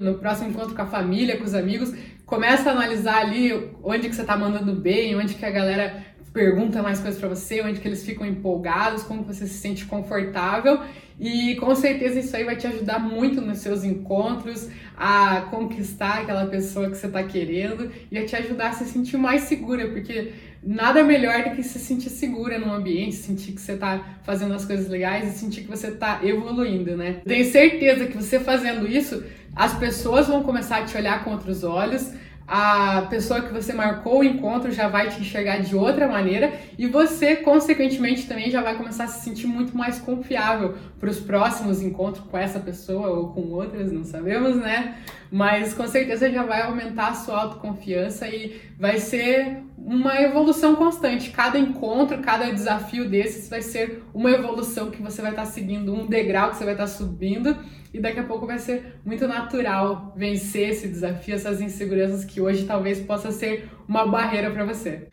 no próximo encontro com a família, com os amigos, começa a analisar ali onde que você está mandando bem, onde que a galera pergunta mais coisas para você, onde que eles ficam empolgados, como você se sente confortável e com certeza isso aí vai te ajudar muito nos seus encontros a conquistar aquela pessoa que você está querendo e a te ajudar a se sentir mais segura, porque nada melhor do que se sentir segura num ambiente, sentir que você está fazendo as coisas legais e sentir que você está evoluindo, né? Tenho certeza que você fazendo isso, as pessoas vão começar a te olhar com outros olhos, a pessoa que você marcou o encontro já vai te enxergar de outra maneira e você, consequentemente, também já vai começar a se sentir muito mais confiável para os próximos encontros com essa pessoa ou com outras, não sabemos, né? Mas com certeza já vai aumentar a sua autoconfiança e vai ser uma evolução constante. Cada encontro, cada desafio desses vai ser uma evolução que você vai estar seguindo, um degrau que você vai estar subindo e daqui a pouco vai ser muito natural vencer esse desafio, essas inseguranças que hoje talvez possa ser uma barreira para você.